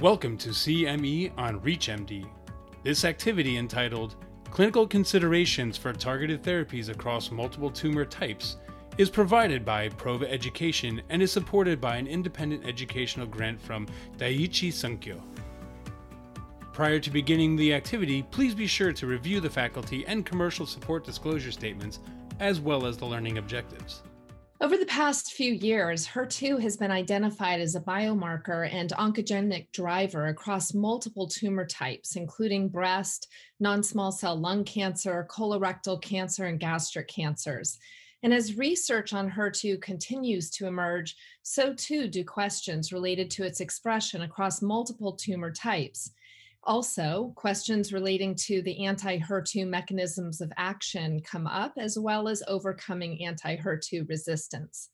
Welcome to CME on ReachMD. This activity entitled Clinical Considerations for Targeted Therapies Across Multiple Tumor Types is provided by Prova Education and is supported by an independent educational grant from Daiichi Sankyo. Prior to beginning the activity, please be sure to review the faculty and commercial support disclosure statements as well as the learning objectives. Over the past few years, HER2 has been identified as a biomarker and oncogenic driver across multiple tumor types, including breast, non small cell lung cancer, colorectal cancer, and gastric cancers. And as research on HER2 continues to emerge, so too do questions related to its expression across multiple tumor types. Also, questions relating to the anti HER2 mechanisms of action come up, as well as overcoming anti HER2 resistance.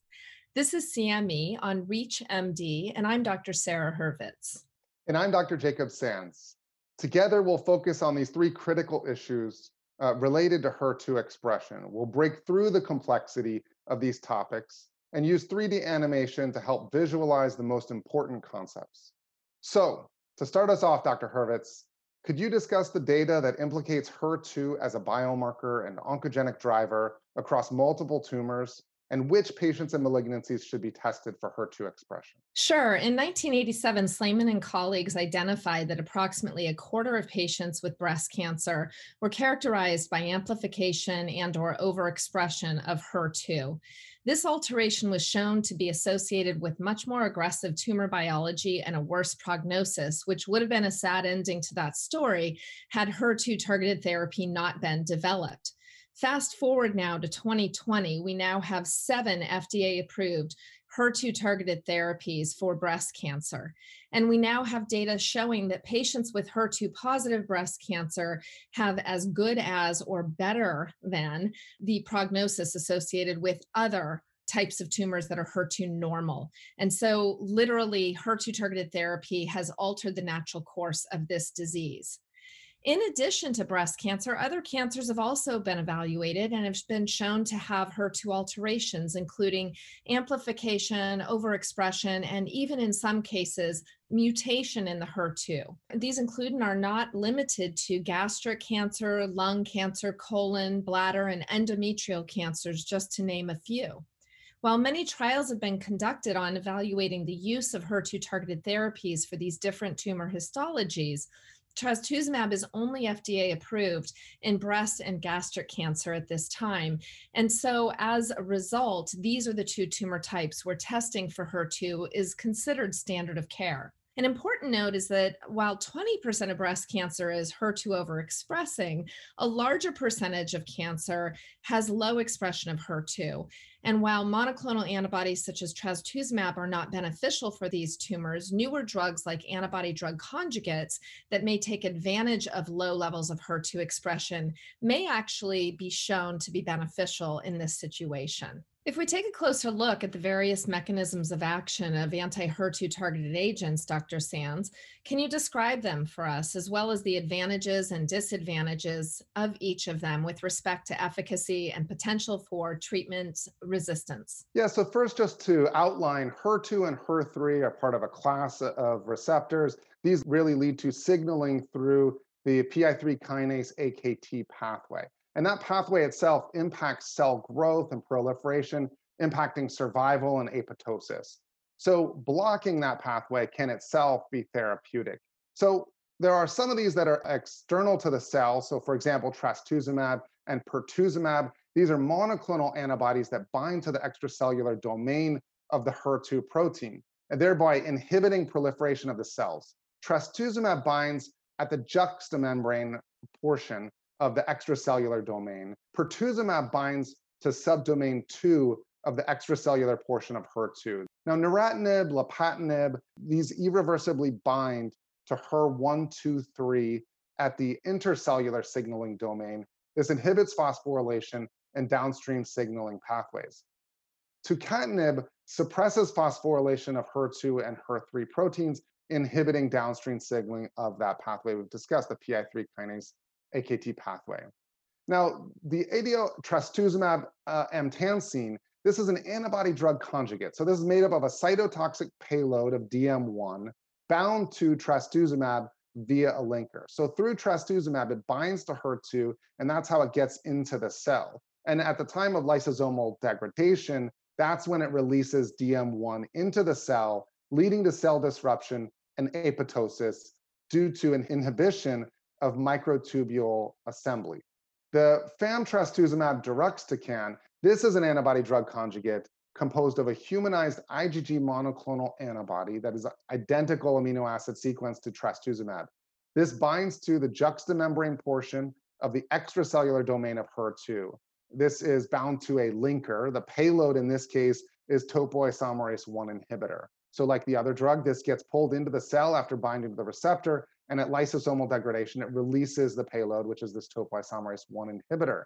This is CME on ReachMD, and I'm Dr. Sara Hurvitz. And I'm Dr. Jacob Sands. Together, we'll focus on these three critical issues uh, related to HER2 expression. We'll break through the complexity of these topics and use 3D animation to help visualize the most important concepts. So, to start us off, Dr. Hurvitz, could you discuss the data that implicates HER2 as a biomarker and oncogenic driver across multiple tumors and which patients and malignancies should be tested for HER2 expression? Sure. In 1987, Slamon and colleagues identified that approximately a quarter of patients with breast cancer were characterized by amplification and or overexpression of HER2. This alteration was shown to be associated with much more aggressive tumor biology and a worse prognosis, which would have been a sad ending to that story had HER2 targeted therapy not been developed. Fast forward now to 2020, we now have seven FDA approved HER2 targeted therapies for breast cancer. And we now have data showing that patients with HER2 positive breast cancer have as good as or better than the prognosis associated with other types of tumors that are HER2 normal. And so, literally, HER2 targeted therapy has altered the natural course of this disease. In addition to breast cancer, other cancers have also been evaluated and have been shown to have HER2 alterations, including amplification, overexpression, and even in some cases, mutation in the HER2. These include and are not limited to gastric cancer, lung cancer, colon, bladder, and endometrial cancers, just to name a few. While many trials have been conducted on evaluating the use of HER2 targeted therapies for these different tumor histologies, trastuzumab is only FDA approved in breast and gastric cancer at this time. And so, as a result, these are the two tumor types where testing for HER2 is considered standard of care. An important note is that while 20% of breast cancer is HER2 overexpressing, a larger percentage of cancer has low expression of HER2. And while monoclonal antibodies such as trastuzumab are not beneficial for these tumors, newer drugs like antibody drug conjugates that may take advantage of low levels of HER2 expression may actually be shown to be beneficial in this situation. If we take a closer look at the various mechanisms of action of anti HER2 targeted agents, Dr. Sands, can you describe them for us, as well as the advantages and disadvantages of each of them with respect to efficacy and potential for treatment resistance? Yeah, so first, just to outline, HER2 and HER3 are part of a class of receptors. These really lead to signaling through the PI3 kinase AKT pathway. And that pathway itself impacts cell growth and proliferation, impacting survival and apoptosis. So blocking that pathway can itself be therapeutic. So there are some of these that are external to the cell. So for example, trastuzumab and pertuzumab, these are monoclonal antibodies that bind to the extracellular domain of the HER2 protein, and thereby inhibiting proliferation of the cells. Trastuzumab binds at the juxtamembrane portion of the extracellular domain. Pertuzumab binds to subdomain 2 of the extracellular portion of HER2. Now, neratinib, lapatinib, these irreversibly bind to HER123 at the intercellular signaling domain. This inhibits phosphorylation and downstream signaling pathways. Tucatinib suppresses phosphorylation of HER2 and HER3 proteins, inhibiting downstream signaling of that pathway. We've discussed the PI3 kinase AKT pathway. Now, the ADO trastuzumab uh, emtansine, this is an antibody drug conjugate. So this is made up of a cytotoxic payload of DM1 bound to trastuzumab via a linker. So through trastuzumab, it binds to HER2, and that's how it gets into the cell. And at the time of lysosomal degradation, that's when it releases DM1 into the cell, leading to cell disruption and apoptosis due to an inhibition of microtubule assembly. The famtrastuzumab deruxtecan, this is an antibody drug conjugate composed of a humanized IgG monoclonal antibody that is identical amino acid sequence to trastuzumab. This binds to the juxtamembrane portion of the extracellular domain of HER2. This is bound to a linker. The payload in this case is topoisomerase 1 inhibitor. So like the other drug, this gets pulled into the cell after binding to the receptor, and at lysosomal degradation, it releases the payload, which is this topoisomerase 1 inhibitor.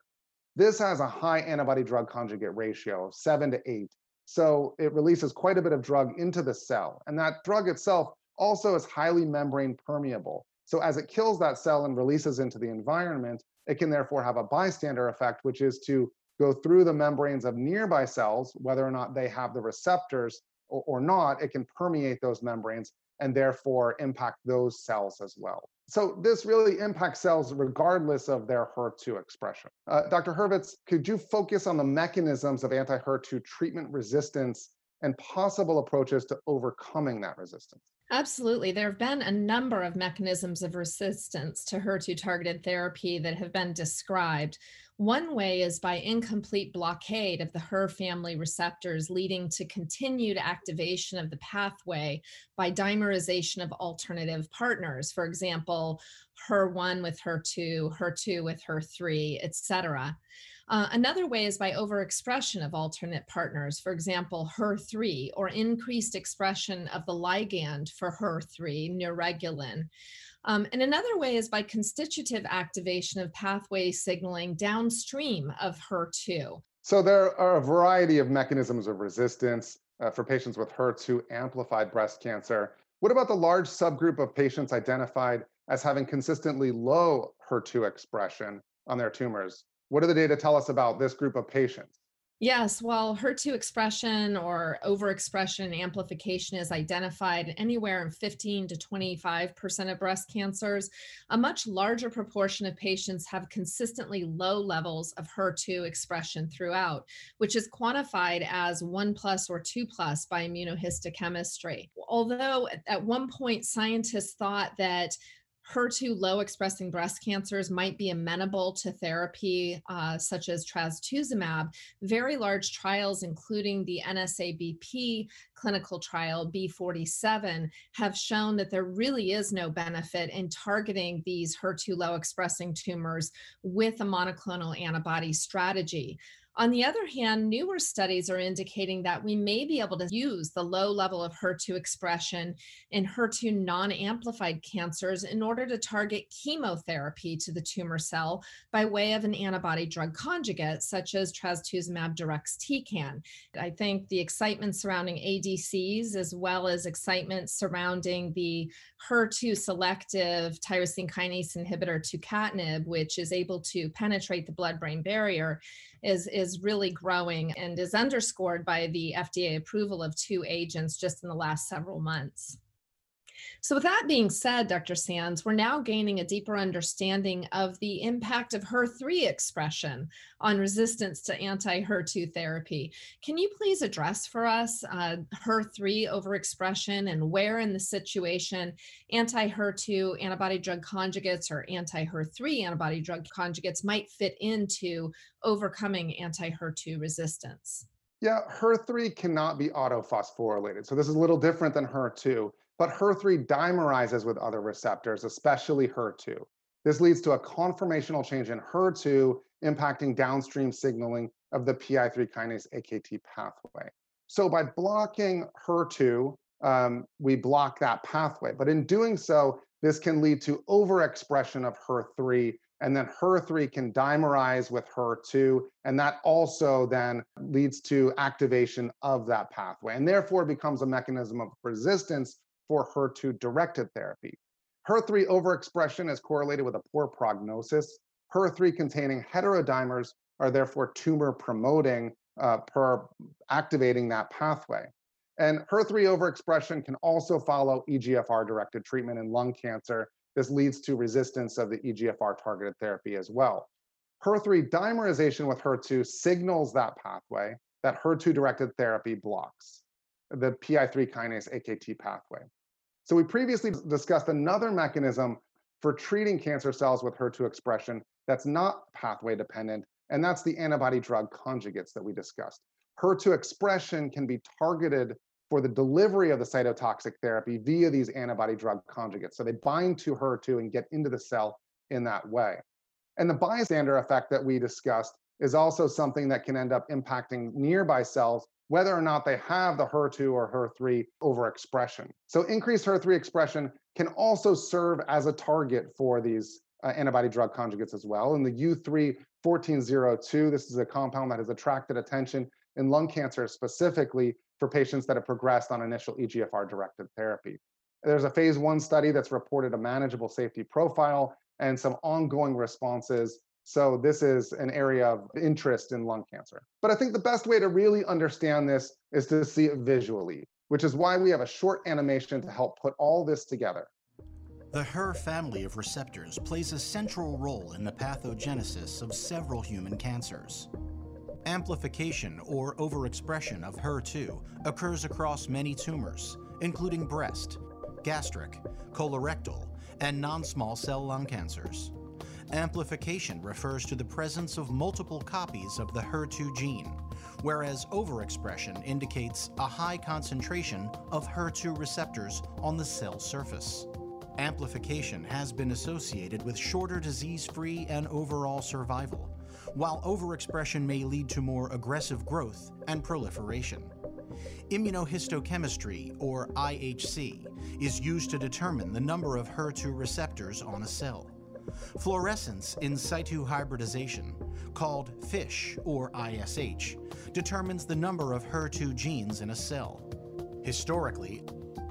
This has a high antibody drug conjugate ratio of 7 to 8. So it releases quite a bit of drug into the cell. And that drug itself also is highly membrane permeable. So as it kills that cell and releases into the environment, it can therefore have a bystander effect, which is to go through the membranes of nearby cells, whether or not they have the receptors or, or not, it can permeate those membranes and therefore impact those cells as well. So this really impacts cells regardless of their HER2 expression. Uh, Dr. Hurvitz, could you focus on the mechanisms of anti-HER2 treatment resistance and possible approaches to overcoming that resistance? Absolutely. There have been a number of mechanisms of resistance to HER2 targeted therapy that have been described. One way is by incomplete blockade of the HER family receptors, leading to continued activation of the pathway by dimerization of alternative partners. For example, HER1 with HER2, HER2 with HER3, et cetera. Uh, another way is by overexpression of alternate partners, for example, HER3, or increased expression of the ligand for HER3, neuregulin. Um, and another way is by constitutive activation of pathway signaling downstream of HER2. So there are a variety of mechanisms of resistance uh, for patients with HER2 amplified breast cancer. What about the large subgroup of patients identified as having consistently low HER2 expression on their tumors? What do the data tell us about this group of patients? Yes, well, HER2 expression or overexpression amplification is identified anywhere in 15 to 25% of breast cancers. A much larger proportion of patients have consistently low levels of HER2 expression throughout, which is quantified as 1 plus or 2 plus by immunohistochemistry. Although at one point scientists thought that HER2 low expressing breast cancers might be amenable to therapy uh, such as trastuzumab. Very large trials, including the NSABP clinical trial B47, have shown that there really is no benefit in targeting these HER2 low expressing tumors with a monoclonal antibody strategy. On the other hand, newer studies are indicating that we may be able to use the low level of HER2 expression in HER2 non amplified cancers in order to target chemotherapy to the tumor cell by way of an antibody drug conjugate, such as trastuzumab deruxtecan. I think the excitement surrounding ADCs, as well as excitement surrounding the HER2 selective tyrosine kinase inhibitor tucatinib, which is able to penetrate the blood brain barrier, is, is really growing and is underscored by the FDA approval of two agents just in the last several months. So, with that being said, Dr. Sands, we're now gaining a deeper understanding of the impact of HER3 expression on resistance to anti HER2 therapy. Can you please address for us uh, HER3 overexpression and where in the situation anti HER2 antibody drug conjugates or anti HER3 antibody drug conjugates might fit into overcoming anti HER2 resistance? Yeah, HER3 cannot be autophosphorylated. So this is a little different than HER2 but HER3 dimerizes with other receptors, especially HER2. This leads to a conformational change in HER2, impacting downstream signaling of the PI3 kinase AKT pathway. So by blocking HER2, um, we block that pathway. But in doing so, this can lead to overexpression of HER3, and then HER3 can dimerize with HER2, and that also then leads to activation of that pathway, and therefore becomes a mechanism of resistance for HER2 directed therapy. HER3 overexpression is correlated with a poor prognosis. HER3 containing heterodimers are therefore tumor promoting uh, per activating that pathway. And HER3 overexpression can also follow EGFR directed treatment in lung cancer. This leads to resistance of the EGFR targeted therapy as well. HER3 dimerization with HER2 signals that pathway that HER2 directed therapy blocks, the PI3 kinase AKT pathway. So we previously discussed another mechanism for treating cancer cells with HER2 expression that's not pathway dependent, and that's the antibody drug conjugates that we discussed. HER2 expression can be targeted for the delivery of the cytotoxic therapy via these antibody drug conjugates. So they bind to HER2 and get into the cell in that way. And the bystander effect that we discussed is also something that can end up impacting nearby cells, whether or not they have the HER2 or HER3 overexpression. So increased HER3 expression can also serve as a target for these uh, antibody drug conjugates as well. And the U3 1402, this is a compound that has attracted attention in lung cancer specifically for patients that have progressed on initial EGFR directed therapy. There's a phase one study that's reported a manageable safety profile and some ongoing responses. So this is an area of interest in lung cancer. But I think the best way to really understand this is to see it visually, which is why we have a short animation to help put all this together. The HER family of receptors plays a central role in the pathogenesis of several human cancers. Amplification or overexpression of HER2 occurs across many tumors, including breast, gastric, colorectal, and non-small cell lung cancers. Amplification refers to the presence of multiple copies of the HER2 gene, whereas overexpression indicates a high concentration of HER2 receptors on the cell surface. Amplification has been associated with shorter disease-free and overall survival, while overexpression may lead to more aggressive growth and proliferation. Immunohistochemistry, or IHC, is used to determine the number of HER2 receptors on a cell. Fluorescence in situ hybridization, called FISH or ISH, determines the number of HER2 genes in a cell. Historically,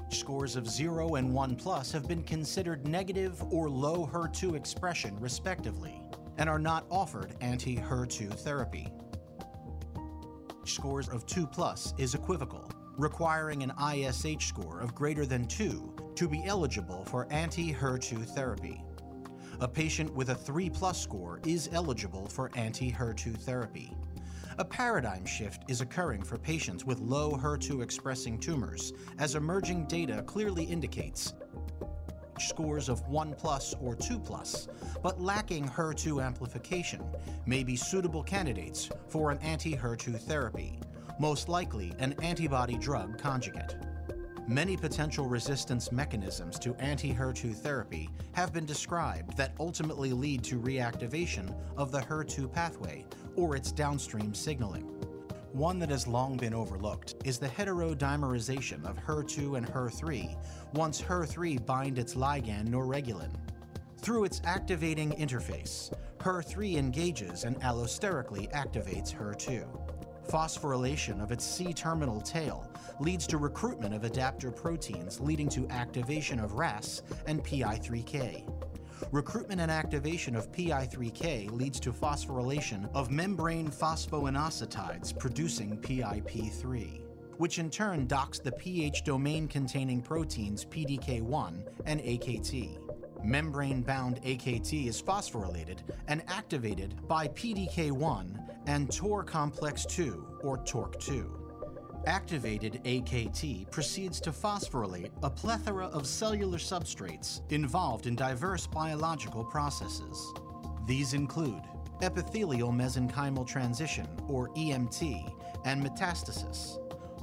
scores of 0 and 1 plus have been considered negative or low HER2 expression respectively and are not offered anti-HER2 therapy. Scores of 2 plus is equivocal, requiring an ISH score of greater than 2 to be eligible for anti-HER2 therapy. A patient with a 3 plus score is eligible for anti-HER2 therapy. A paradigm shift is occurring for patients with low HER2 expressing tumors, as emerging data clearly indicates scores of 1 plus or 2 plus, but lacking HER2 amplification may be suitable candidates for an anti-HER2 therapy, most likely an antibody drug conjugate. Many potential resistance mechanisms to anti-HER2 therapy have been described that ultimately lead to reactivation of the HER2 pathway or its downstream signaling. One that has long been overlooked is the heterodimerization of HER2 and HER3 once HER3 bind its ligand neuregulin. Through its activating interface, HER3 engages and allosterically activates HER2. Phosphorylation of its C-terminal tail leads to recruitment of adapter proteins leading to activation of RAS and PI3K. Recruitment and activation of PI3K leads to phosphorylation of membrane phosphoinositides producing PIP3, which in turn docks the PH domain containing proteins PDK1 and AKT. Membrane-bound AKT is phosphorylated and activated by PDK1 and TOR complex 2 or TORC2. Activated AKT proceeds to phosphorylate a plethora of cellular substrates involved in diverse biological processes. These include epithelial mesenchymal transition, or EMT, and metastasis,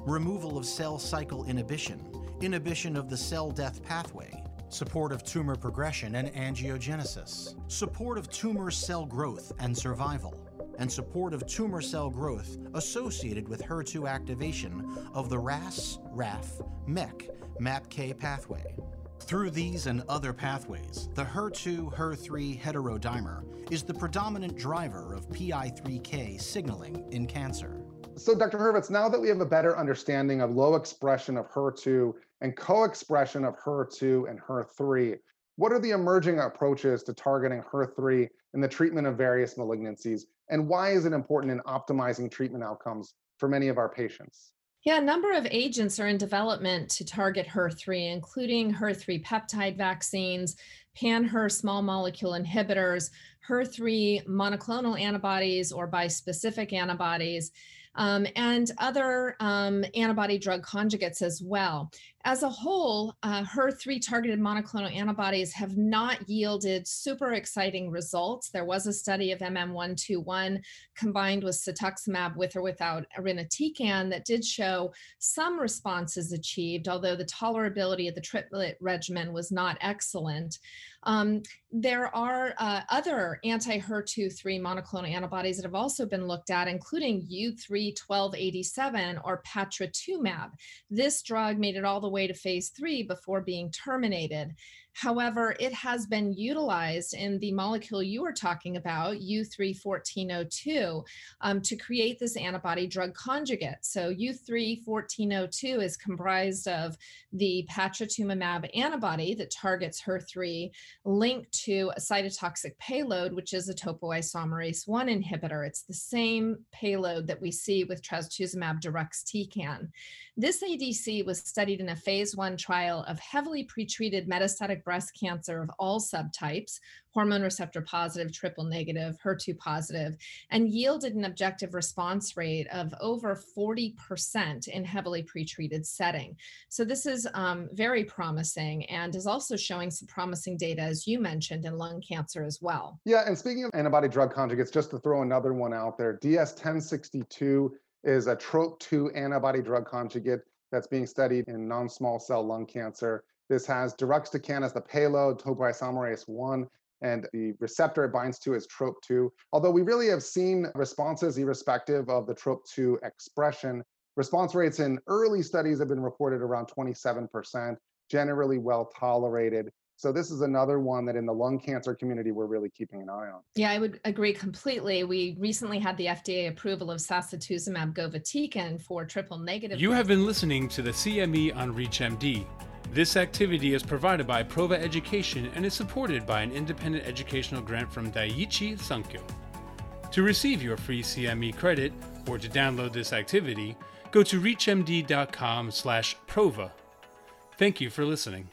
removal of cell cycle inhibition, inhibition of the cell death pathway, support of tumor progression and angiogenesis, support of tumor cell growth and survival, and support of tumor cell growth associated with HER2 activation of the RAS, RAF, MEK, MAPK pathway. Through these and other pathways, the HER2 HER3 heterodimer is the predominant driver of PI3K signaling in cancer. So, Dr. Hurvitz, now that we have a better understanding of low expression of HER2 and co-expression of HER2 and HER3, what are the emerging approaches to targeting HER3 in the treatment of various malignancies, and why is it important in optimizing treatment outcomes for many of our patients? Yeah, a number of agents are in development to target HER3, including HER3 peptide vaccines, pan-HER small molecule inhibitors, HER3 monoclonal antibodies or bispecific antibodies, um, and other um, antibody drug conjugates as well. As a whole, uh, HER3 targeted monoclonal antibodies have not yielded super exciting results. There was a study of MM121 combined with cetuximab with or without irinotecan that did show some responses achieved, although the tolerability of the triplet regimen was not excellent. Um, there are uh, other anti HER2 3 monoclonal antibodies that have also been looked at, including U31287 or patritumab. This drug made it all the way to phase three before being terminated. However, it has been utilized in the molecule you were talking about, U31402, um, to create this antibody drug conjugate. So U31402 is comprised of the patritumab antibody that targets HER3 linked to a cytotoxic payload, which is a topoisomerase 1 inhibitor. It's the same payload that we see with trastuzumab deruxtecan. This ADC was studied in a phase one trial of heavily pretreated metastatic breast cancer of all subtypes, hormone receptor positive, triple negative, HER2 positive, and yielded an objective response rate of over 40% in heavily pretreated setting. So this is um, very promising and is also showing some promising data, as you mentioned, in lung cancer as well. Yeah, and speaking of antibody drug conjugates, just to throw another one out there, DS 1062 is a TROP2 antibody drug conjugate that's being studied in non-small cell lung cancer. This has deruxtecan as the payload, topoisomerase 1, and the receptor it binds to is TROP2. Although we really have seen responses irrespective of the TROP2 expression, response rates in early studies have been reported around 27%, generally well tolerated. So this is another one that in the lung cancer community we're really keeping an eye on. Yeah, I would agree completely. We recently had the FDA approval of sacituzumab govitecan for triple negative. You have been listening to the CME on ReachMD. This activity is provided by Prova Education and is supported by an independent educational grant from Daiichi Sankyo. To receive your free CME credit or to download this activity, go to reachmd.com/prova. Thank you for listening.